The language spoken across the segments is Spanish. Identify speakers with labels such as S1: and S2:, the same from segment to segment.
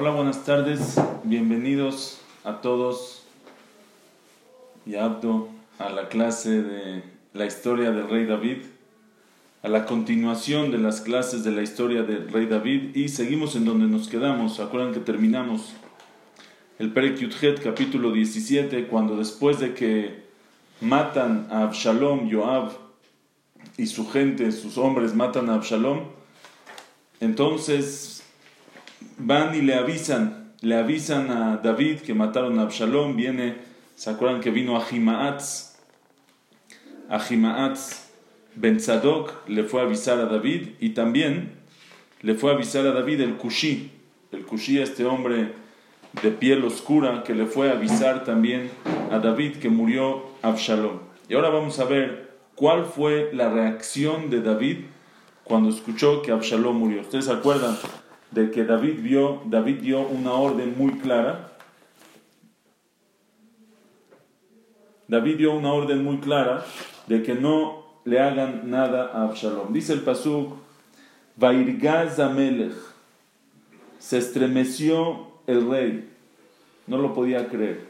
S1: Hola, buenas tardes. Bienvenidos a todos y a Abdo a la clase de la historia del rey David, a la continuación de las clases de la historia del rey David y seguimos en donde nos quedamos. Acuerdan que terminamos el Perek capítulo 17, cuando después de que matan a Absalom, Joab y su gente, sus hombres matan a Absalom, entonces van y le avisan, le avisan a David que mataron a Absalom, viene, ¿se acuerdan que vino Ahimaatz? Ahimaatz Ben Zadok le fue a avisar a David y también le fue a avisar a David el Kushi, el Kushi, este hombre de piel oscura, que le fue a avisar también a David que murió Absalom. Y ahora vamos a ver cuál fue la reacción de David cuando escuchó que Absalom murió. ¿Ustedes se acuerdan? De que David, vio, David dio una orden muy clara. David dio una orden muy clara de que no le hagan nada a Absalom. Dice el Pasuk, Vairgaz se estremeció el rey, no lo podía creer.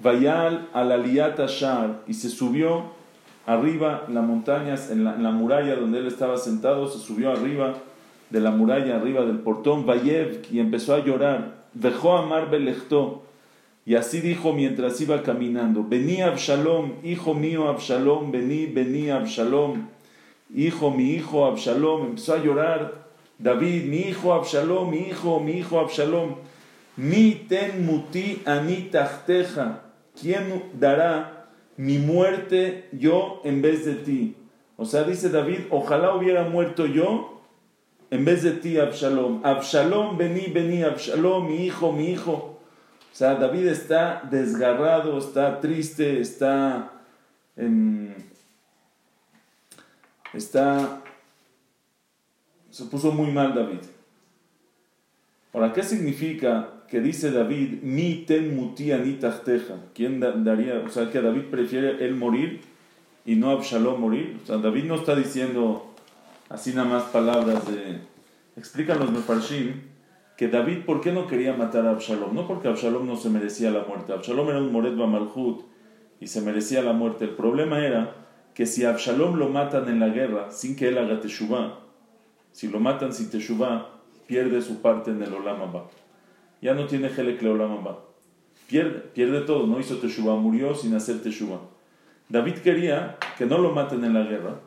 S1: Vayal al Aliyat Ashar, y se subió arriba las montañas, en la muralla donde él estaba sentado, se subió arriba de la muralla arriba del portón, Vayev, y empezó a llorar, dejó a Mar y así dijo mientras iba caminando, vení Absalom, hijo mío Absalom, vení, vení Absalom, hijo, mi hijo Absalom, empezó a llorar, David, mi hijo Absalom, mi hijo, mi hijo Absalom, mi ten muti anitachteja, ¿quién dará mi muerte yo en vez de ti? O sea, dice David, ojalá hubiera muerto yo en vez de ti, Absalom. Absalom, vení, vení, Absalom, mi hijo, mi hijo. O sea, David está desgarrado, está triste, está. está. Se puso muy mal David. Ahora, ¿qué significa que dice David, mi ten muti anitachteja? ¿Quién daría? O sea, que David prefiere él morir y no Absalom morir. O sea, David no está diciendo así nada más palabras de... Explican los Mefarshim que David, ¿por qué no quería matar a Absalom? No porque Absalom no se merecía la muerte. Absalom era un Moret Malhut y se merecía la muerte. El problema era que si Absalom lo matan en la guerra sin que él haga Teshuvah, si lo matan sin Teshuvah, pierde su parte en el Olam Ya no tiene Helek le Olam Pierde, pierde todo. No hizo Teshuvah, murió sin hacer Teshuvah. David quería que no lo maten en la guerra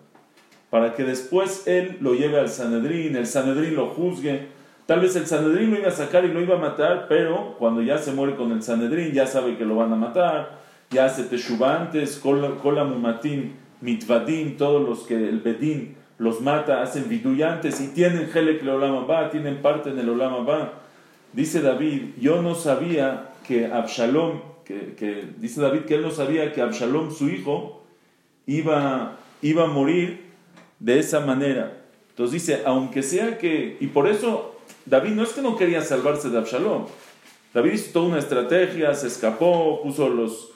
S1: para que después él lo lleve al Sanedrín, el Sanedrín lo juzgue. Tal vez el Sanedrín lo iba a sacar y lo iba a matar, pero cuando ya se muere con el Sanedrín, ya sabe que lo van a matar, ya hace teshubantes, kola mumatim, mitvadim, todos los que el bedín los mata, hacen viduyantes y tienen helek le olama ba, tienen parte en el olama ba. Dice David, yo no sabía que Absalom, que, que, dice David que él no sabía que Absalom, su hijo, iba, iba a morir de esa manera. Entonces dice, aunque sea que, y por eso David no es que no quería salvarse de Absalom, David hizo toda una estrategia, se escapó, puso, los,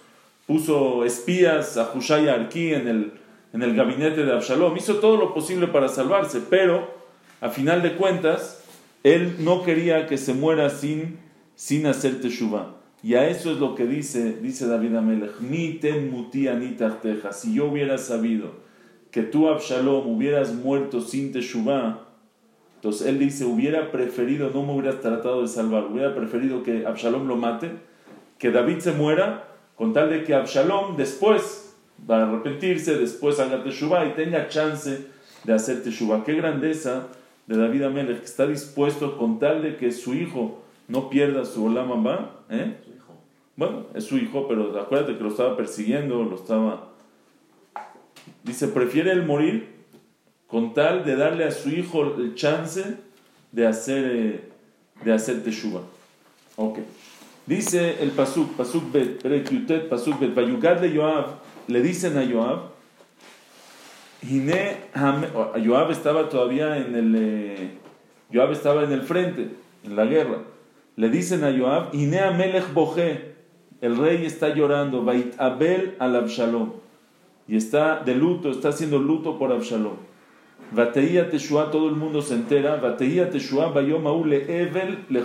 S1: puso espías a Hushai Arki en el, en el gabinete de Absalom, hizo todo lo posible para salvarse, pero a final de cuentas, él no quería que se muera sin, sin hacer teshuva. Y a eso es lo que dice, dice David Amelech, ni ten muti si yo hubiera sabido que tú, Absalom, hubieras muerto sin Teshuvah, entonces él dice, hubiera preferido, no me hubieras tratado de salvar, hubiera preferido que Absalom lo mate, que David se muera, con tal de que Absalom después va a arrepentirse, después haga Teshuvah y tenga chance de hacer Teshuvah. Qué grandeza de David Amelech, que está dispuesto con tal de que su hijo no pierda su Olam ¿eh? Bueno, es su hijo, pero acuérdate que lo estaba persiguiendo, lo estaba Dice, prefiere el morir con tal de darle a su hijo el chance de hacer, eh, de hacer teshuva. Ok. Dice el Pasuk, Pasuk Bet, Pasuk Bet, Vayugad de Yoab, le dicen a Yoab, Yoab estaba todavía en el, eh, Joab estaba en el frente, en la guerra. Le dicen a Yoab, Hine Amelech Boje, el rey está llorando, Bait Abel al Absalom y está de luto, está haciendo luto por Absalom. Vateía Teshua, todo el mundo se entera. Vateía Teshua, Bayomaú le Evel le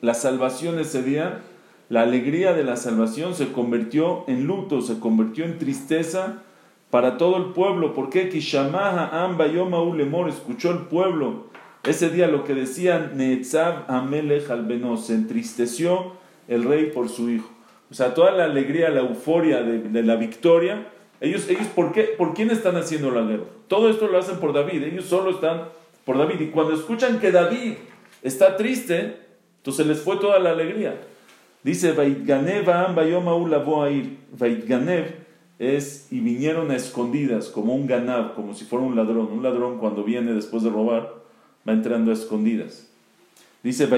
S1: la salvación ese día, la alegría de la salvación se convirtió en luto, se convirtió en tristeza para todo el pueblo. ¿Por qué? Kishamaha Amba Lemor escuchó el pueblo. Ese día lo que decían, Neetzav Amelech Albeno, se entristeció el rey por su hijo. O sea, toda la alegría, la euforia de, la victoria, ellos, ellos ¿por, qué, ¿por quién están haciendo la guerra? Todo esto lo hacen por David, ellos solo están por David. Y cuando escuchan que David está triste, entonces les fue toda la alegría. Dice, Vaitganev es, y vinieron a escondidas, como un ganab, como si fuera un ladrón. Un ladrón cuando viene después de robar, va entrando a escondidas. Dice,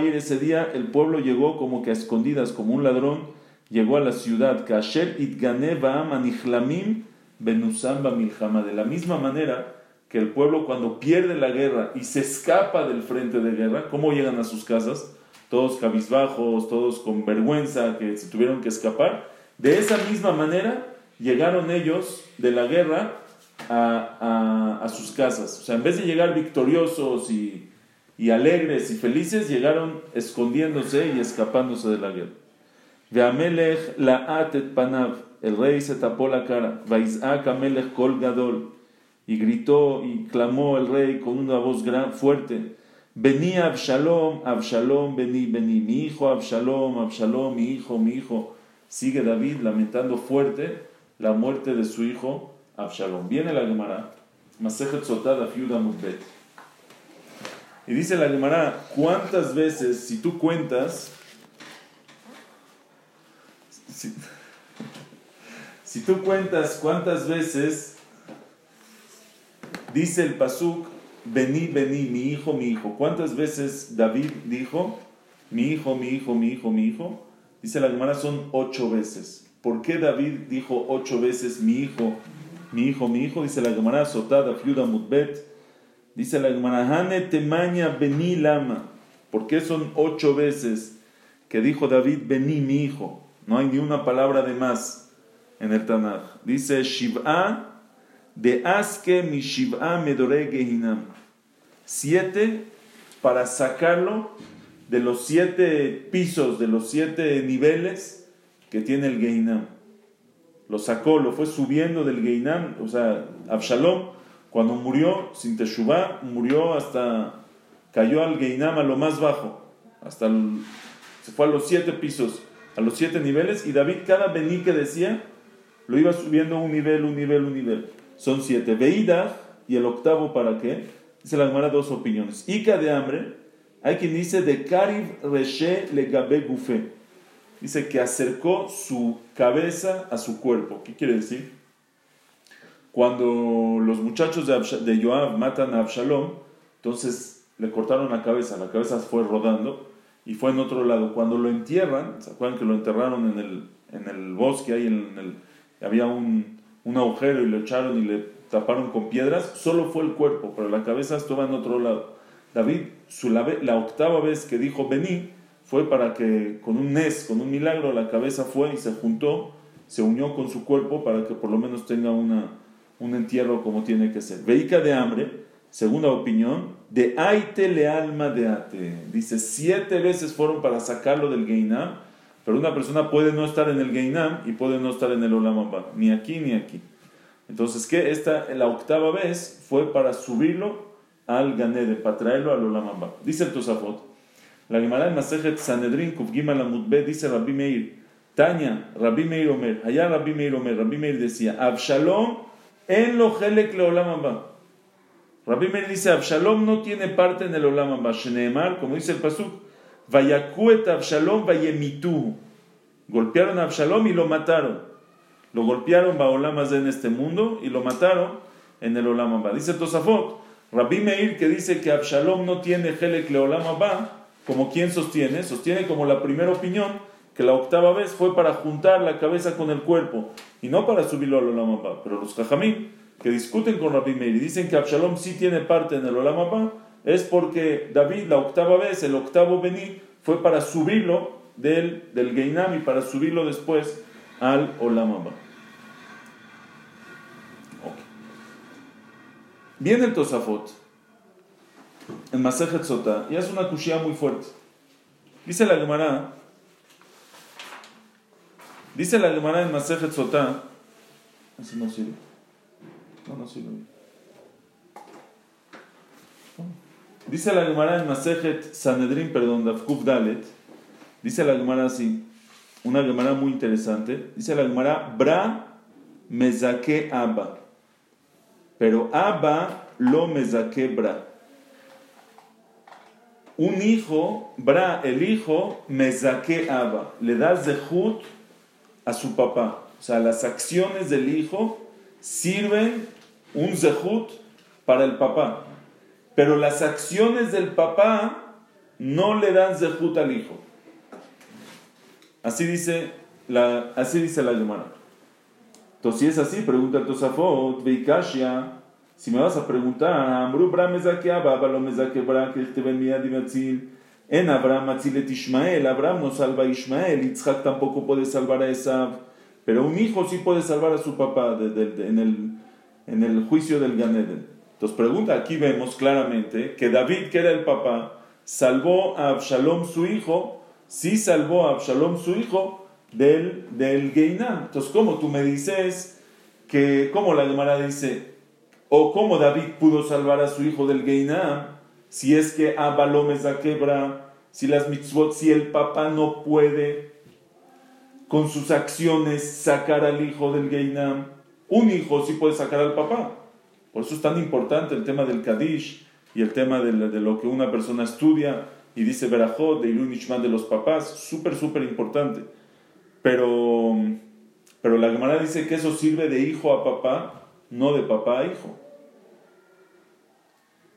S1: ir ese día el pueblo llegó como que a escondidas, como un ladrón, llegó a la ciudad. De la misma manera que el pueblo cuando pierde la guerra y se escapa del frente de guerra, ¿cómo llegan a sus casas? Todos cabizbajos, todos con vergüenza, que se tuvieron que escapar. De esa misma manera llegaron ellos de la guerra a, a, a sus casas. O sea, en vez de llegar victoriosos y y alegres y felices llegaron escondiéndose y escapándose de la guerra. Veamelech la atet panav, el rey se tapó la cara, Vaizak amelech kol y gritó y clamó el rey con una voz fuerte, Vení Absalom, Absalom, vení, vení, mi hijo Absalom, Absalom, mi hijo, mi hijo. Sigue David lamentando fuerte la muerte de su hijo Absalom. Viene la Gemara, Masejet Sotada Fiuda Mutbet. Y dice la Gemara, ¿cuántas veces, si tú cuentas, si, tú cuentas cuántas veces dice el Pasuk, vení, vení, mi hijo, mi hijo, cuántas veces David dijo, mi hijo, mi hijo, mi hijo, mi hijo, dice la Gemara son ocho veces. ¿Por qué David dijo ocho veces mi hijo, mi hijo, mi hijo? Dice la Gemara, Sotada, Fiuda, Mutbet, Dice la Hane temaña beni lama. ¿Por qué son ocho veces que dijo David beni mi hijo? No hay ni una palabra de más en el Tanaj. Dice Shiv'a de aske mi Shiv'a medore gehinam. Siete para sacarlo de los siete pisos, de los siete niveles que tiene el Gehinam. Lo sacó, lo fue subiendo del Gehinam, o sea, Absalom cuando murió sin Teshuvah, murió hasta, cayó al Geinam lo más bajo, hasta se fue a los siete pisos, a los siete niveles, y David cada vení que decía, lo iba subiendo un nivel, un nivel, un nivel. Son siete. Veida y el octavo, ¿para qué? Dice la Gemara dos opiniones. Ica de hambre, hay quien dice de Karib Reshe le Gabe Gufe. Dice que acercó su cabeza a su cuerpo. ¿Qué quiere decir? Cuando los muchachos de, Joab matan a Absalom, entonces le cortaron la cabeza, la cabeza fue rodando y fue en otro lado. Cuando lo entierran, ¿se acuerdan que lo enterraron en el, en el bosque? Ahí en el, había un, un agujero y lo echaron y le taparon con piedras, solo fue el cuerpo, pero la cabeza estaba en otro lado. David, su, la, la, octava vez que dijo vení, fue para que con un nes, con un milagro, la cabeza fue y se juntó, se unió con su cuerpo para que por lo menos tenga una, un entierro como tiene que ser. Veica de hambre, segunda opinión, de aite le alma de ate. Dice, siete veces fueron para sacarlo del Geinam, pero una persona puede no estar en el Geinam y puede no estar en el Olamamba, ni aquí ni aquí. Entonces, ¿qué? Esta, la octava vez fue para subirlo al Ganede, para traerlo al Olamamba. Dice el Tosafot, la Gemara en Masejet Sanedrin Kufgima Lamutbe dice Rabbi Meir, Tanya, Rabbi Meir Omer, allá Rabbi Meir Omer, Rabbi Meir decía, Abshalom en lo helek le olamamba. Rabbi Meir dice, Absalom no tiene parte en el olamamba. Sheneemar, como dice el pasuk, vayakuet Absalom vayemitu. Golpearon a Absalom y lo mataron. Lo golpearon baolamas en este mundo y lo mataron en el olamamba. Dice Tosafot, Rabbi Meir que dice que Absalom no tiene helek le como quien sostiene, sostiene como la primera opinión que la octava vez fue para juntar la cabeza con el cuerpo y no para subirlo al Olamapa. Pero los Jajamim que discuten con Rabbi Meir y dicen que Absalom sí tiene parte en el Olamapa es porque David la octava vez, el octavo Bení, fue para subirlo del, del Geinam y para subirlo después al Olamapa. Viene el Tosafot en Masejet Sotá, y es una cuchilla muy fuerte. Dice la Gemara, dice la Gemara en Masejet Sotá, así no sirve. No, no sirve. Dice la Gemara en Masejet Sanedrin, perdón, Dafkuf Dalet, dice la Gemara así, una Gemara muy interesante, dice la Gemara, Bra mezake Abba, pero Abba lo mezake Bra. Un hijo, Bra, el hijo, Mezaque Abba, le da zehut a su papá. O sea, las acciones del hijo sirven un zehut para el papá. Pero las acciones del papá no le dan zehut al hijo. Así dice la, así dice la Gemara. Entonces, si es así, pregunta el Tosafot, Veikashia, si me vas a preguntar, Amru Bra Mezakeaba, Balo Mezakebra, que te ven Miadimatzil, en Abraham Matzilet Ishmael, Abraham no salva a Ishmael, Yitzhak tampoco puede salvar a Esav, pero un hijo sí puede salvar a su papá en, el, en el juicio del Ganeden. Entonces pregunta, aquí vemos claramente que David, que era el papá, salvó a Absalom su hijo, sí salvó a Absalom su hijo del, del Geinam. Entonces, ¿cómo tú me dices que, como la Gemara dice, o cómo David pudo salvar a su hijo del Geinam, si es que Abalómez a quebra, si las mitzvot, si el papá no puede con sus acciones sacar al hijo del Geinam, un hijo sí puede sacar al papá. Por eso es tan importante el tema del Kadish y el tema de, lo que una persona estudia y dice Berajot, de Ilun de los papás, súper, súper importante. Pero, pero la Gemara dice que eso sirve de hijo a papá, no de papá a hijo.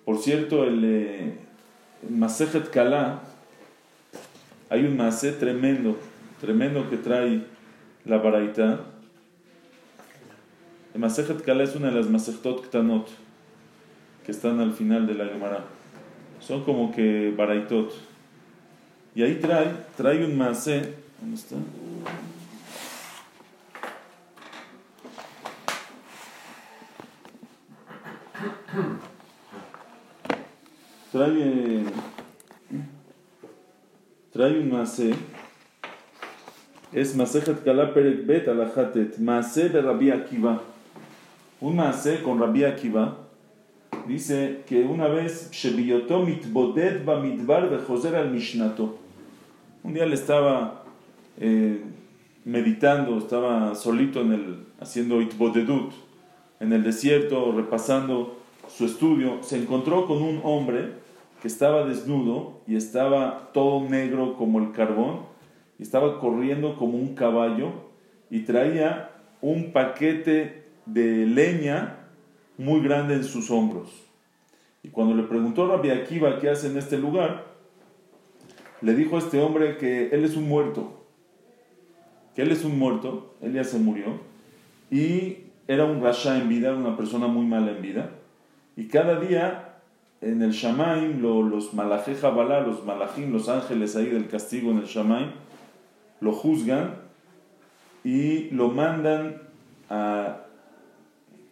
S1: Por cierto, el, eh, Masejet Kala, hay un Masé tremendo, tremendo que trae la Baraita. El Masejet Kala es una de las Masejtot Ktanot que están al final de la Gemara. Son como que Baraitot. Y ahí trae, trae un Masé. ¿Dónde está? Trae, trae un masé, es Masejet Perek Bet Alahatet, Masé de Rabbi Akiva. Un masé con Rabbi Akiva dice que una vez Shebiyoto mitboded ba midbar Joser al Mishnato. Un día le estaba eh, meditando, estaba solito en el, haciendo itbodedut, en el desierto, repasando su estudio, se encontró con un hombre que estaba desnudo y estaba todo negro como el carbón, y estaba corriendo como un caballo y traía un paquete de leña muy grande en sus hombros. Y cuando le preguntó a Rabbi Akiva qué hace en este lugar, le dijo a este hombre que él es un muerto, que él es un muerto, él ya se murió, y era un rasha en vida, una persona muy mala en vida, y cada día en el Shamaim, los malaje Jabalá, los malachim, los ángeles ahí del castigo en el Shamaim, lo juzgan y lo mandan a,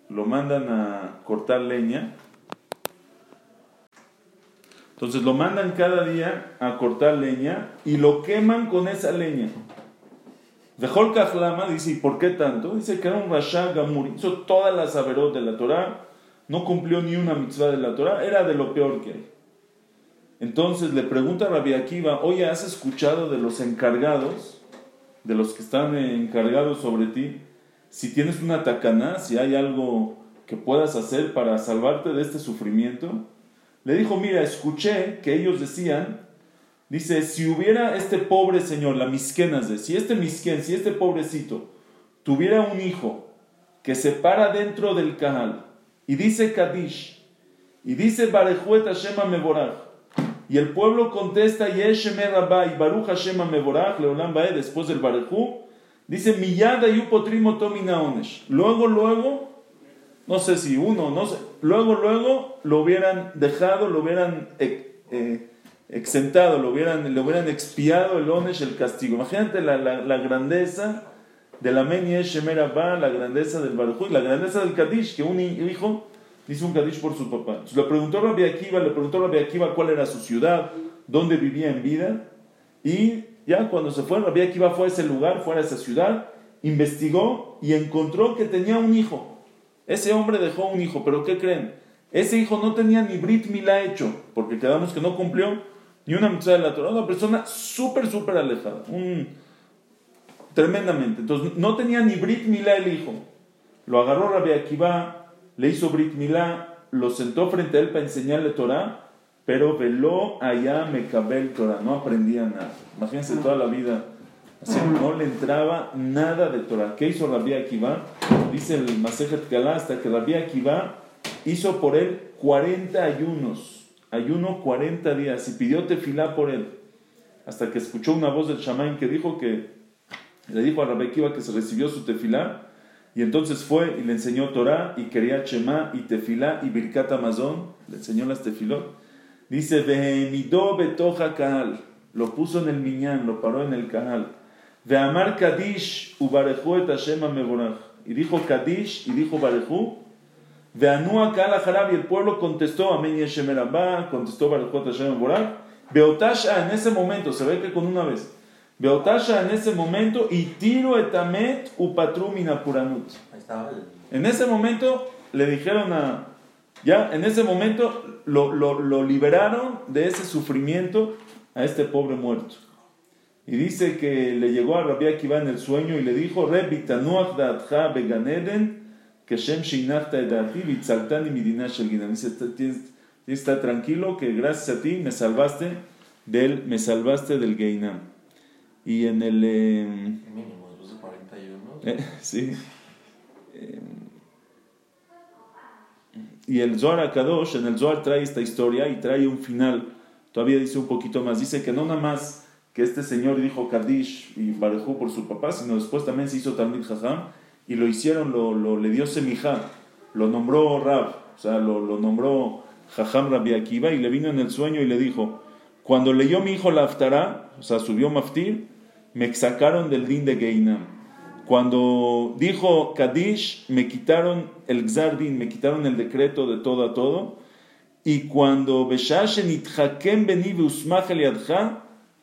S1: lo mandan a cortar leña. Entonces lo mandan cada día a cortar leña y lo queman con esa leña. Dejol Kajlama dice, ¿y por qué tanto? Dice que era un Rasha Gamur, hizo todas las averot de la Torah no cumplió ni una mitzvah de la Torah, era de lo peor que hay. Entonces le pregunta a Rabbi Akiva, oye, ¿has escuchado de los encargados, de los que están encargados sobre ti, si tienes una tacaná, si hay algo que puedas hacer para salvarte de este sufrimiento? Le dijo, mira, escuché que ellos decían, dice, si hubiera este pobre señor, la misquenas de, si este misquen, si este pobrecito tuviera un hijo que se para dentro del canal, y dice Kadish, y dice Barejuet Hashem Mevorach, y el pueblo contesta Yeshem Rabba y Baruch Hashem Mevorach, Leolam Bae, después del Barejú, dice Miyada Yupotrimo Tomina Onesh. Luego, luego, no sé si uno, no sé, luego, luego lo hubieran dejado, lo hubieran eh, eh, exentado, lo hubieran, le hubieran expiado el Onesh, el castigo. Imagínate la, la grandeza de la Meni Shemer la grandeza del Baruj la grandeza del Kadish, que un hijo Dice un Kadish por su papá. Entonces, le preguntó a Rabbi Akiva, le preguntó a Rabbi Akiva cuál era su ciudad, dónde vivía en vida. Y ya cuando se fue, Rabbi Akiva fue a ese lugar, fue a esa ciudad, investigó y encontró que tenía un hijo. Ese hombre dejó un hijo, pero ¿qué creen? Ese hijo no tenía ni Brit Milá hecho, porque quedamos que no cumplió ni una mitzvah de la Torah. Una persona súper, súper alejada. Un, tremendamente. Entonces, no tenía ni Brit Milá el hijo. Lo agarró Rabbi Akiva, le hizo Brit Milá, lo sentó frente a él para enseñarle Torah, pero veló allá Mekabel Torah, no aprendía nada. Imagínense toda la vida. Así, no le entraba nada de Torah. ¿Qué hizo Rabbi Akiva? Dice el Masejet Galá, hasta que Rabbi Akiva hizo por él 40 ayunos. Ayuno 40 días y pidió tefilá por él. Hasta que escuchó una voz del Shamaim que dijo que le dijo a Rabbi Akiva que se recibió su tefilá y entonces fue y le enseñó Torah y quería Shema y tefilá y Birkat Amazon, le enseñó las tefilot. Dice, Vehemidó betoja kahal, lo puso en el miñán, lo paró en el kahal. Veamar Kadish ubarejú et Hashem. Y dijo Kadish y dijo Barejú. Veanúa kahal ajarab y el pueblo contestó, Amén Yeshem contestó Barejú et Hashem mevorach. Beotasha en ese momento, se ve que con una vez. Beotasha en ese momento y tiro etamet upatrum inapuranut. En ese momento le dijeron a, ya, en ese momento lo, lo, lo, liberaron de ese sufrimiento a este pobre muerto. Y dice que le llegó a Rabbi Akiva en el sueño y le dijo, da'atcha beganeden, que Shem shinachta vitzaltani midina Dice, está tranquilo que gracias a ti me salvaste del, me salvaste del Geinam. Y en el... Eh,
S2: Mínimo, después de 41.
S1: Eh, sí. Eh, y el Zohar Akadosh, en el Zohar trae esta historia y trae un final. Todavía dice un poquito más. Dice que no nada más que este señor dijo Kadish y Barejú por su papá, sino después también se hizo Talmid Jajam y lo hicieron, lo, lo, le dio Semijá, lo nombró Rab, o sea, lo, lo nombró Jajam Rabbi Akiva y le vino en el sueño y le dijo, cuando leyó mi hijo la Aftará, o sea, subió Maftir, me sacaron del din de Geinam. Cuando dijo Kadish, me quitaron el Gzardin, me quitaron el decreto de todo a todo. Y cuando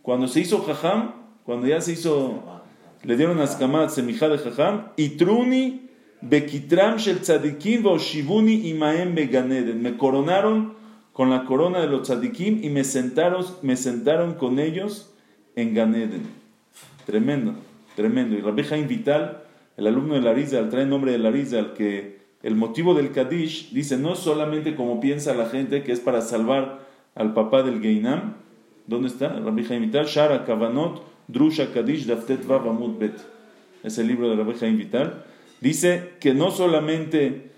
S1: cuando se hizo Jajam, cuando ya se hizo, le dieron askamat, semijá de Jajam, y Truni bekitram shel tzadikim shivuni imaem beganeden. Me coronaron con la corona de los tzadikim y me sentaron, me sentaron con ellos en Ganeden. Tremendo, tremendo. Y Rabbi Jaim Vital, el alumno de Larizal, trae el nombre de Larizal, que el motivo del Kadish dice no solamente como piensa la gente que es para salvar al papá del Geinam, ¿dónde está? Rabbi Jaim Vital, Shara Kavanot, Drusha Kadish, Daftet Vav Amud Bet. Es el libro de Rabbi Jaim Vital. Dice que no solamente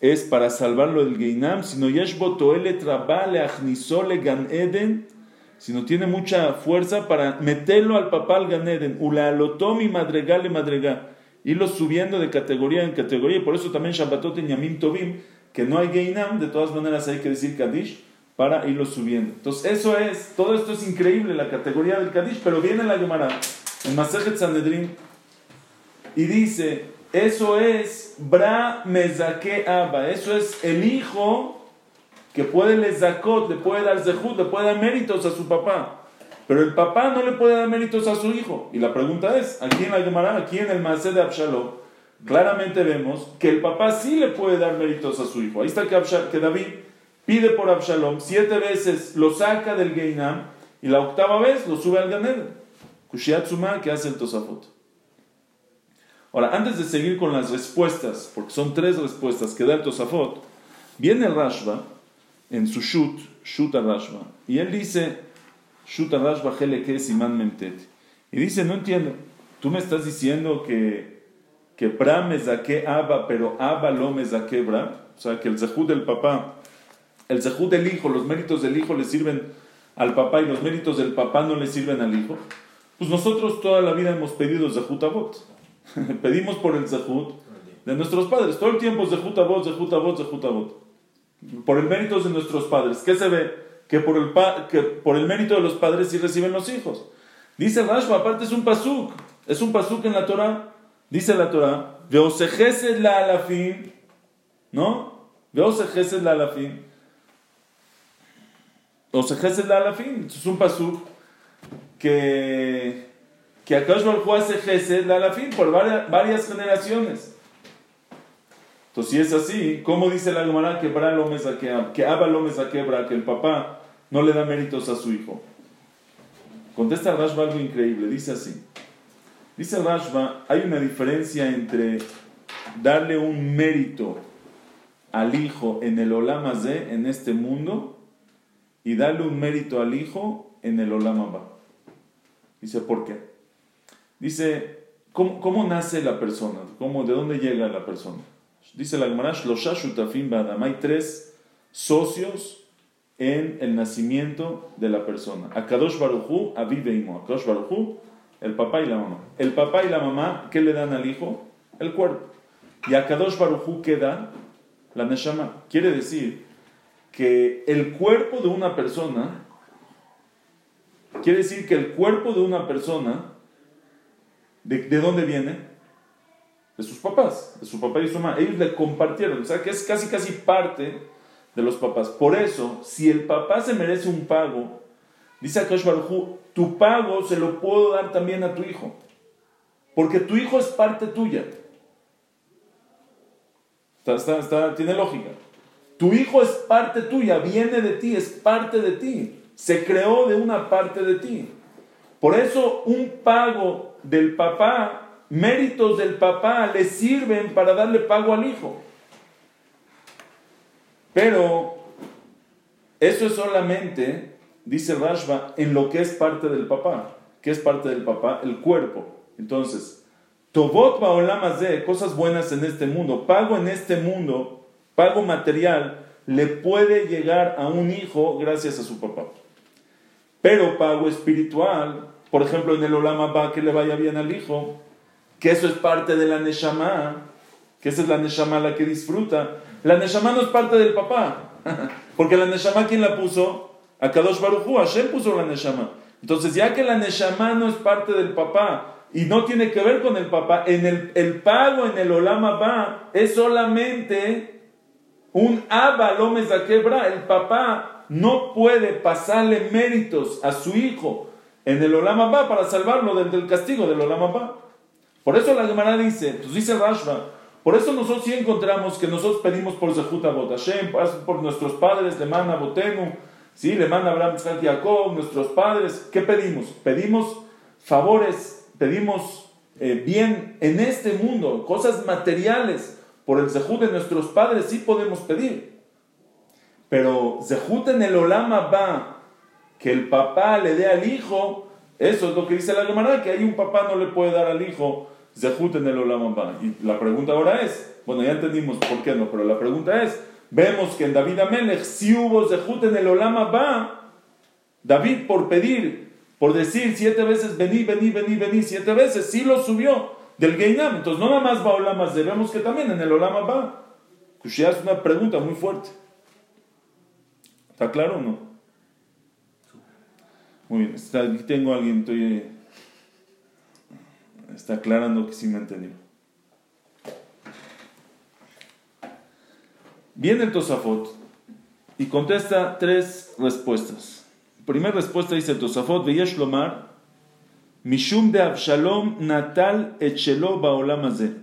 S1: es para salvarlo del Geinam, sino Yesh Botoele Trabale Achnisole Gan Eden sino tiene mucha fuerza para meterlo al papá al Ganeden, alotomi madregale madrega, irlo subiendo de categoría en categoría, y por eso también Shabbatot Yamim Tovim, que no hay Geinam, de todas maneras hay que decir Kadish, para irlo subiendo. Entonces, eso es, todo esto es increíble, la categoría del Kadish, pero viene la Gemara, en Masejet Sanedrin, y dice, eso es Bra Mezake Abba, eso es el hijo que puede le zakot, le puede dar zehut, le puede dar méritos a su papá. Pero el papá no le puede dar méritos a su hijo. Y la pregunta es, aquí en la Gemara, aquí en el Masé de Absalom, claramente vemos que el papá sí le puede dar méritos a su hijo. Ahí está que, David pide por Absalom, siete veces lo saca del Geinam y la octava vez lo sube al Ganed. Kushiatsuma que hace el Tosafot. Ahora, antes de seguir con las respuestas, porque son tres respuestas que da el Tosafot, viene el Rashba en su Shut, Shut Rashba. Y él dice, Shut Rashba que Siman Memtet. Y dice, no entiendo, tú me estás diciendo que, que Bra me saqué Abba, pero Abba lo me saqué Bra. O sea, que el Zehud del papá, el Zehud del hijo, los méritos del hijo le sirven al papá y los méritos del papá no le sirven al hijo. Pues nosotros toda la vida hemos pedido Zehut Abot. Pedimos por el Zehut de nuestros padres. Todo el tiempo Zehut Abot, Zehut Abot, Zehut Abot por el mérito de nuestros padres. ¿Qué se ve? Que por el, que por el mérito de los padres sí reciben los hijos. Dice Rashba, aparte es un pasuk, es un pasuk en la Torah. Dice la Torah, la alafim, ¿no? Veo Gesed la alafim. O Gesed la alafim. Es un pasuk que, que Akash Baruj hace la alafim por varias, varias generaciones. Entonces, si es así, ¿cómo dice la Gemara que Bra lo que Abba lo quebra, que el papá no le da méritos a su hijo? Contesta Rashba algo increíble, dice así. Dice Rashba, hay una diferencia entre darle un mérito al hijo en el Olamazé, en este mundo, y darle un mérito al hijo en el Olamaba. Dice, ¿por qué? Dice, ¿cómo, ¿cómo, nace la persona? ¿Cómo, ¿De dónde llega la persona? Dice la Gemara, hay tres socios en el nacimiento de la persona. Akadosh Baruchu, Aviveimo. Akadosh Baruchu, el papá y la mamá. El papá y la mamá, ¿qué le dan al hijo? El cuerpo. Y Akadosh Baruchu, ¿qué da? La Neshama. Quiere decir que el cuerpo de una persona, quiere decir que el cuerpo de una persona, ¿de, de dónde viene? De sus papás, de su papá y su mamá. Ellos le compartieron, o sea que es casi casi parte de los papás. Por eso, si el papá se merece un pago, dice Akash tu pago se lo puedo dar también a tu hijo. Porque tu hijo es parte tuya. Está, está, tiene lógica. Tu hijo es parte tuya, viene de ti, es parte de ti. Se creó de una parte de ti. Por eso un pago del papá méritos del papá le sirven para darle pago al hijo. Pero eso es solamente, dice Rashba, en lo que es parte del papá. ¿Qué es parte del papá? El cuerpo. Entonces, Tobot de cosas buenas en este mundo, pago en este mundo, pago material, le puede llegar a un hijo gracias a su papá. Pero pago espiritual, por ejemplo, en el Olama va que le vaya bien al hijo, que eso es parte de la Neshama, que esa es la Neshama la que disfruta. La Neshama no es parte del papá, porque la Neshama, ¿quién la puso? A Kadosh Baruchu, Hashem puso la Neshama. Entonces, ya que la Neshama no es parte del papá y no tiene que ver con el papá, en el, el pago en el Olama va es solamente un Abba a quebra. El papá no puede pasarle méritos a su hijo en el Olama va para salvarlo del, del castigo del Olama va. Por eso la Gemara dice, pues dice Rashba, por eso nosotros sí encontramos que nosotros pedimos por Zehut Abot Hashem, por nuestros padres, le manda Botenu, ¿sí? le manda Abraham, Isaac, Jacob, nuestros padres. ¿Qué pedimos? Pedimos favores, pedimos eh, bien en este mundo, cosas materiales. Por el Zehut de nuestros padres sí podemos pedir. Pero Zehut en el Olama va, que el papá le dé al hijo, eso es lo que dice la Gemara, que hay un papá no le puede dar al hijo Zehut en el Olam Y la pregunta ahora es, bueno, ya entendimos por qué no, pero la pregunta es, vemos que en David Amelech si hubo Zehut en el Olam David por pedir, por decir siete veces vení, vení, vení, vení, siete veces, sí lo subió del Geinam. Entonces no nada más va a Olam vemos que también en el Olam Abba. Kushia es una pregunta muy fuerte. ¿Está claro o no? Muy bien, aquí tengo a alguien, estoy está aclarando que sí me entendió. Viene el Tosafot y contesta tres respuestas. Primera respuesta dice el Tosafot, Veyesh Lomar, Mishum de Abshalom natal et shelo baolam hazeh.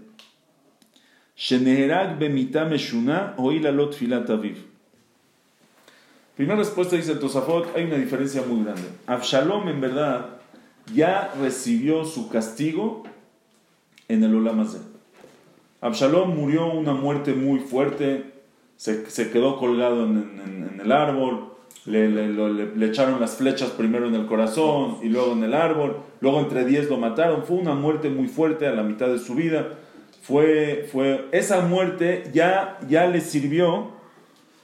S1: Sheneherag bemita meshuna oila lot filat aviv. Primera respuesta dice Tosafot, hay una diferencia muy grande. Abshalom en verdad ya recibió su castigo en el Olamazé. Absalom murió una muerte muy fuerte, se, quedó colgado en, el árbol, le, le, echaron las flechas primero en el corazón y luego en el árbol, luego entre diez lo mataron, fue una muerte muy fuerte a la mitad de su vida. Fue, fue, esa muerte ya, ya le sirvió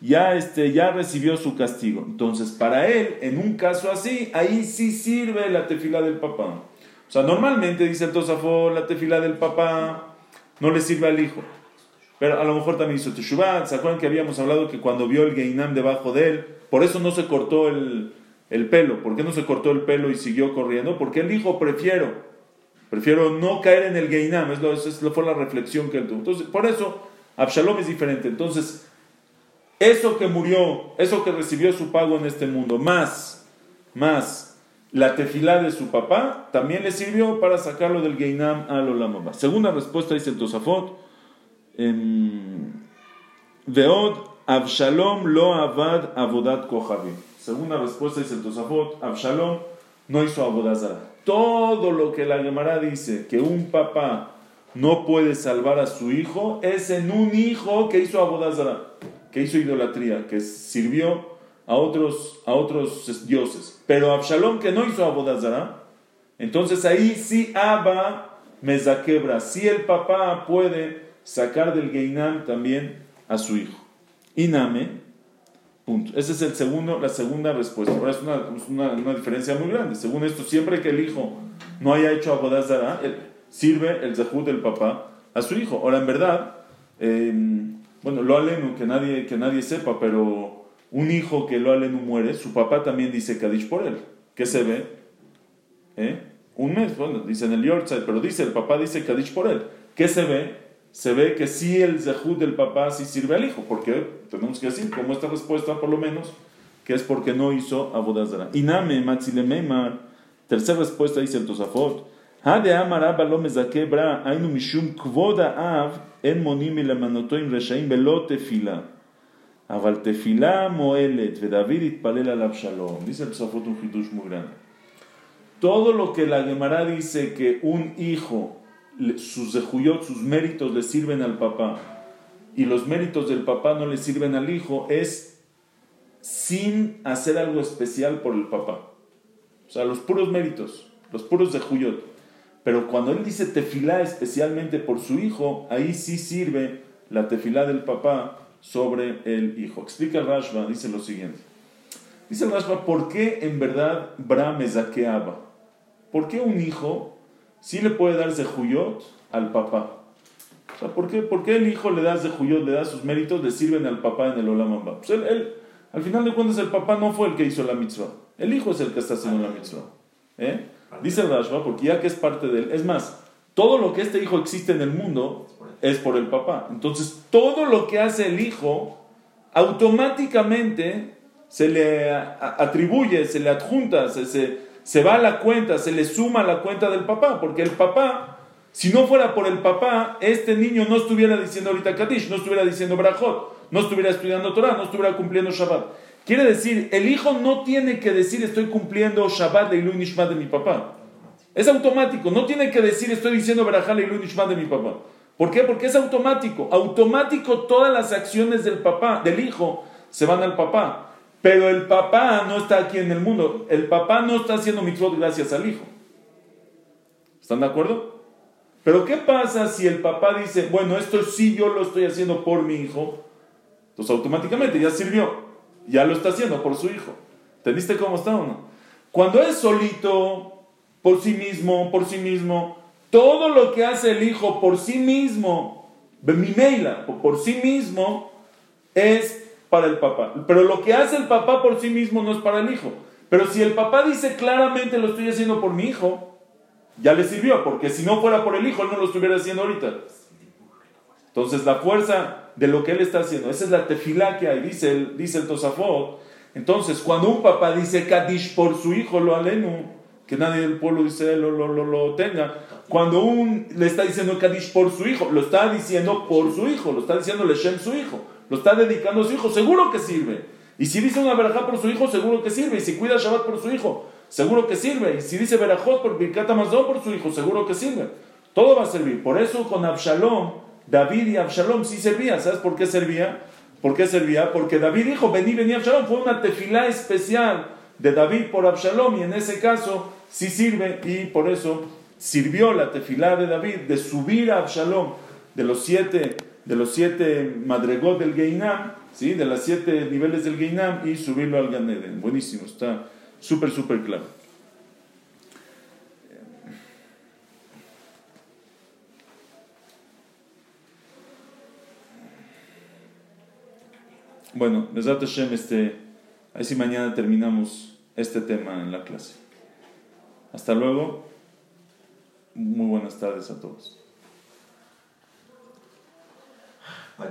S1: ya, este, ya recibió su castigo. Entonces, para él, en un caso así, ahí sí sirve la tefila del papá. O sea, normalmente, dice el la tefila del papá no le sirve al hijo. Pero a lo mejor también hizo Teshuvah. ¿Se acuerdan que habíamos hablado que cuando vio el Geinam debajo de él, por eso no se cortó el, el pelo? ¿Por qué no se cortó el pelo y siguió corriendo? Porque él dijo, prefiero, prefiero no caer en el Geinam. Es lo, esa fue la reflexión que él tuvo. Entonces, por eso, Absalom es diferente. Entonces, eso que murió, eso que recibió su pago en este mundo, más, más la tefilá de su papá, también le sirvió para sacarlo del Geinam al Olamaba. Segunda respuesta dice el Tosafot, Veod Abshalom lo avad avodat kohavim. Segunda respuesta dice el Tosafot, Abshalom no hizo abodazara. Todo lo que la Gemara dice que un papá no puede salvar a su hijo es en un hijo que hizo abodazara, que hizo idolatría, que sirvió a otros, a otros dioses. Pero Absalom que no hizo abodazara, entonces ahí sí Abba mezaquebra, sí el papá puede sacar del Geinam también a su hijo. Iname, punto. Esa es el segundo, la segunda respuesta. Ahora es una, una, diferencia muy grande. Según esto, siempre que el hijo no haya hecho abodazara, sirve el zahud del papá a su hijo. Ahora, en verdad, em, bueno, lo alenu, que nadie, que nadie sepa, pero un hijo que lo alenu muere, su papá también dice Kadish por él. ¿Qué se ve? ¿Eh? Un mes, bueno, dice en el Yorkshire, pero dice, el papá dice Kadish por él. ¿Qué se ve? Se ve que sí el zahud del papá sí sirve al hijo, porque tenemos que decir, como esta respuesta por lo menos, que es porque no hizo abodazara. Iname, matzilemeimar, tercera respuesta dice el Tosafot, Hade amara balo mezake bra, ainu mishum kvoda av, en monim ilamanoto im reshaim belo tefila. Aval tefila moelet, ve David itpalel al Absalom. Dice el Sofot un hidush muy grande. Todo lo que la Gemara dice que un hijo, sus zehuyot, sus méritos le sirven al papá, y los méritos del papá no le sirven al hijo, es sin hacer algo especial por el papá. O sea, los puros méritos, los puros zehuyot. Pero cuando él dice tefilá especialmente por su hijo, ahí sí sirve la tefilá del papá sobre el hijo. Explica Rashba, dice lo siguiente. Dice Rashba, ¿por qué en verdad Bra me zaqueaba? ¿Por qué un hijo sí le puede dar zehuyot al papá? O sea, ¿por qué, ¿por qué el hijo le da zehuyot, le da sus méritos, le sirven al papá en el Olamamba? Pues él, él, al final de cuentas, el papá no fue el que hizo la mitzvah. El hijo es el que está haciendo la mitzvah. ¿Eh? Dice el Rashba, porque ya que es parte de él, es más, todo lo que este hijo existe en el mundo es por el papá. Entonces, todo lo que hace el hijo, automáticamente se le atribuye, se le adjunta, se, se, va a la cuenta, se le suma a la cuenta del papá, porque el papá, si no fuera por el papá, este niño no estuviera diciendo ahorita Kadish, no estuviera diciendo Brajot, no estuviera estudiando Torah, no estuviera cumpliendo Shabbat. Quiere decir, el hijo no tiene que decir estoy cumpliendo Shabbat de Ilu Nishmat de mi papá. Es automático, no tiene que decir estoy diciendo Berajá Ilu Nishmat de mi papá. ¿Por qué? Porque es automático. Automático todas las acciones del papá, del hijo, se van al papá. Pero el papá no está aquí en el mundo. El papá no está haciendo mitzvot gracias al hijo. ¿Están de acuerdo? Pero ¿qué pasa si el papá dice, bueno, esto sí yo lo estoy haciendo por mi hijo? Entonces automáticamente ya sirvió ya lo está haciendo por su hijo. ¿Entendiste cómo está o no? Cuando es solito, por sí mismo, por sí mismo, todo lo que hace el hijo por sí mismo, Bemimeila, por sí mismo, es para el papá. Pero lo que hace el papá por sí mismo no es para el hijo. Pero si el papá dice claramente lo estoy haciendo por mi hijo, ya le sirvió, porque si no fuera por el hijo, él no lo estuviera haciendo ahorita. Entonces la fuerza de lo que él está haciendo. Esa es la tefilá que hay, dice el, dice el Tosafot. Entonces, cuando un papá dice Kadish por su hijo, lo alenu, que nadie del pueblo dice lo, lo, lo, lo tenga, cuando un le está diciendo Kadish por su hijo, lo está diciendo por su hijo, lo está diciendo Leshem su hijo, lo está dedicando a su hijo, seguro que sirve. Y si dice una verajá por su hijo, seguro que sirve. Y si cuida Shabbat por su hijo, seguro que sirve. Y si dice verajot por Birkat Amazon por su hijo, seguro que sirve. Todo va a servir. Por eso con Absalom David y Absalom sí servían. ¿Sabes por qué servía? ¿Por qué servía? Porque David dijo, vení, vení Absalom. Fue una tefilá especial de David por Absalom y en ese caso sí sirve y por eso sirvió la tefilá de David de subir a Absalom de los siete, de los siete madregot del Geinam, ¿sí? de los siete niveles del Geinam y subirlo al Ganeden. Buenísimo, está súper, súper claro. Bueno, Besat Hashem, este, a ver si mañana terminamos este tema en la clase. Hasta luego. Muy buenas tardes a todos.
S2: Bye,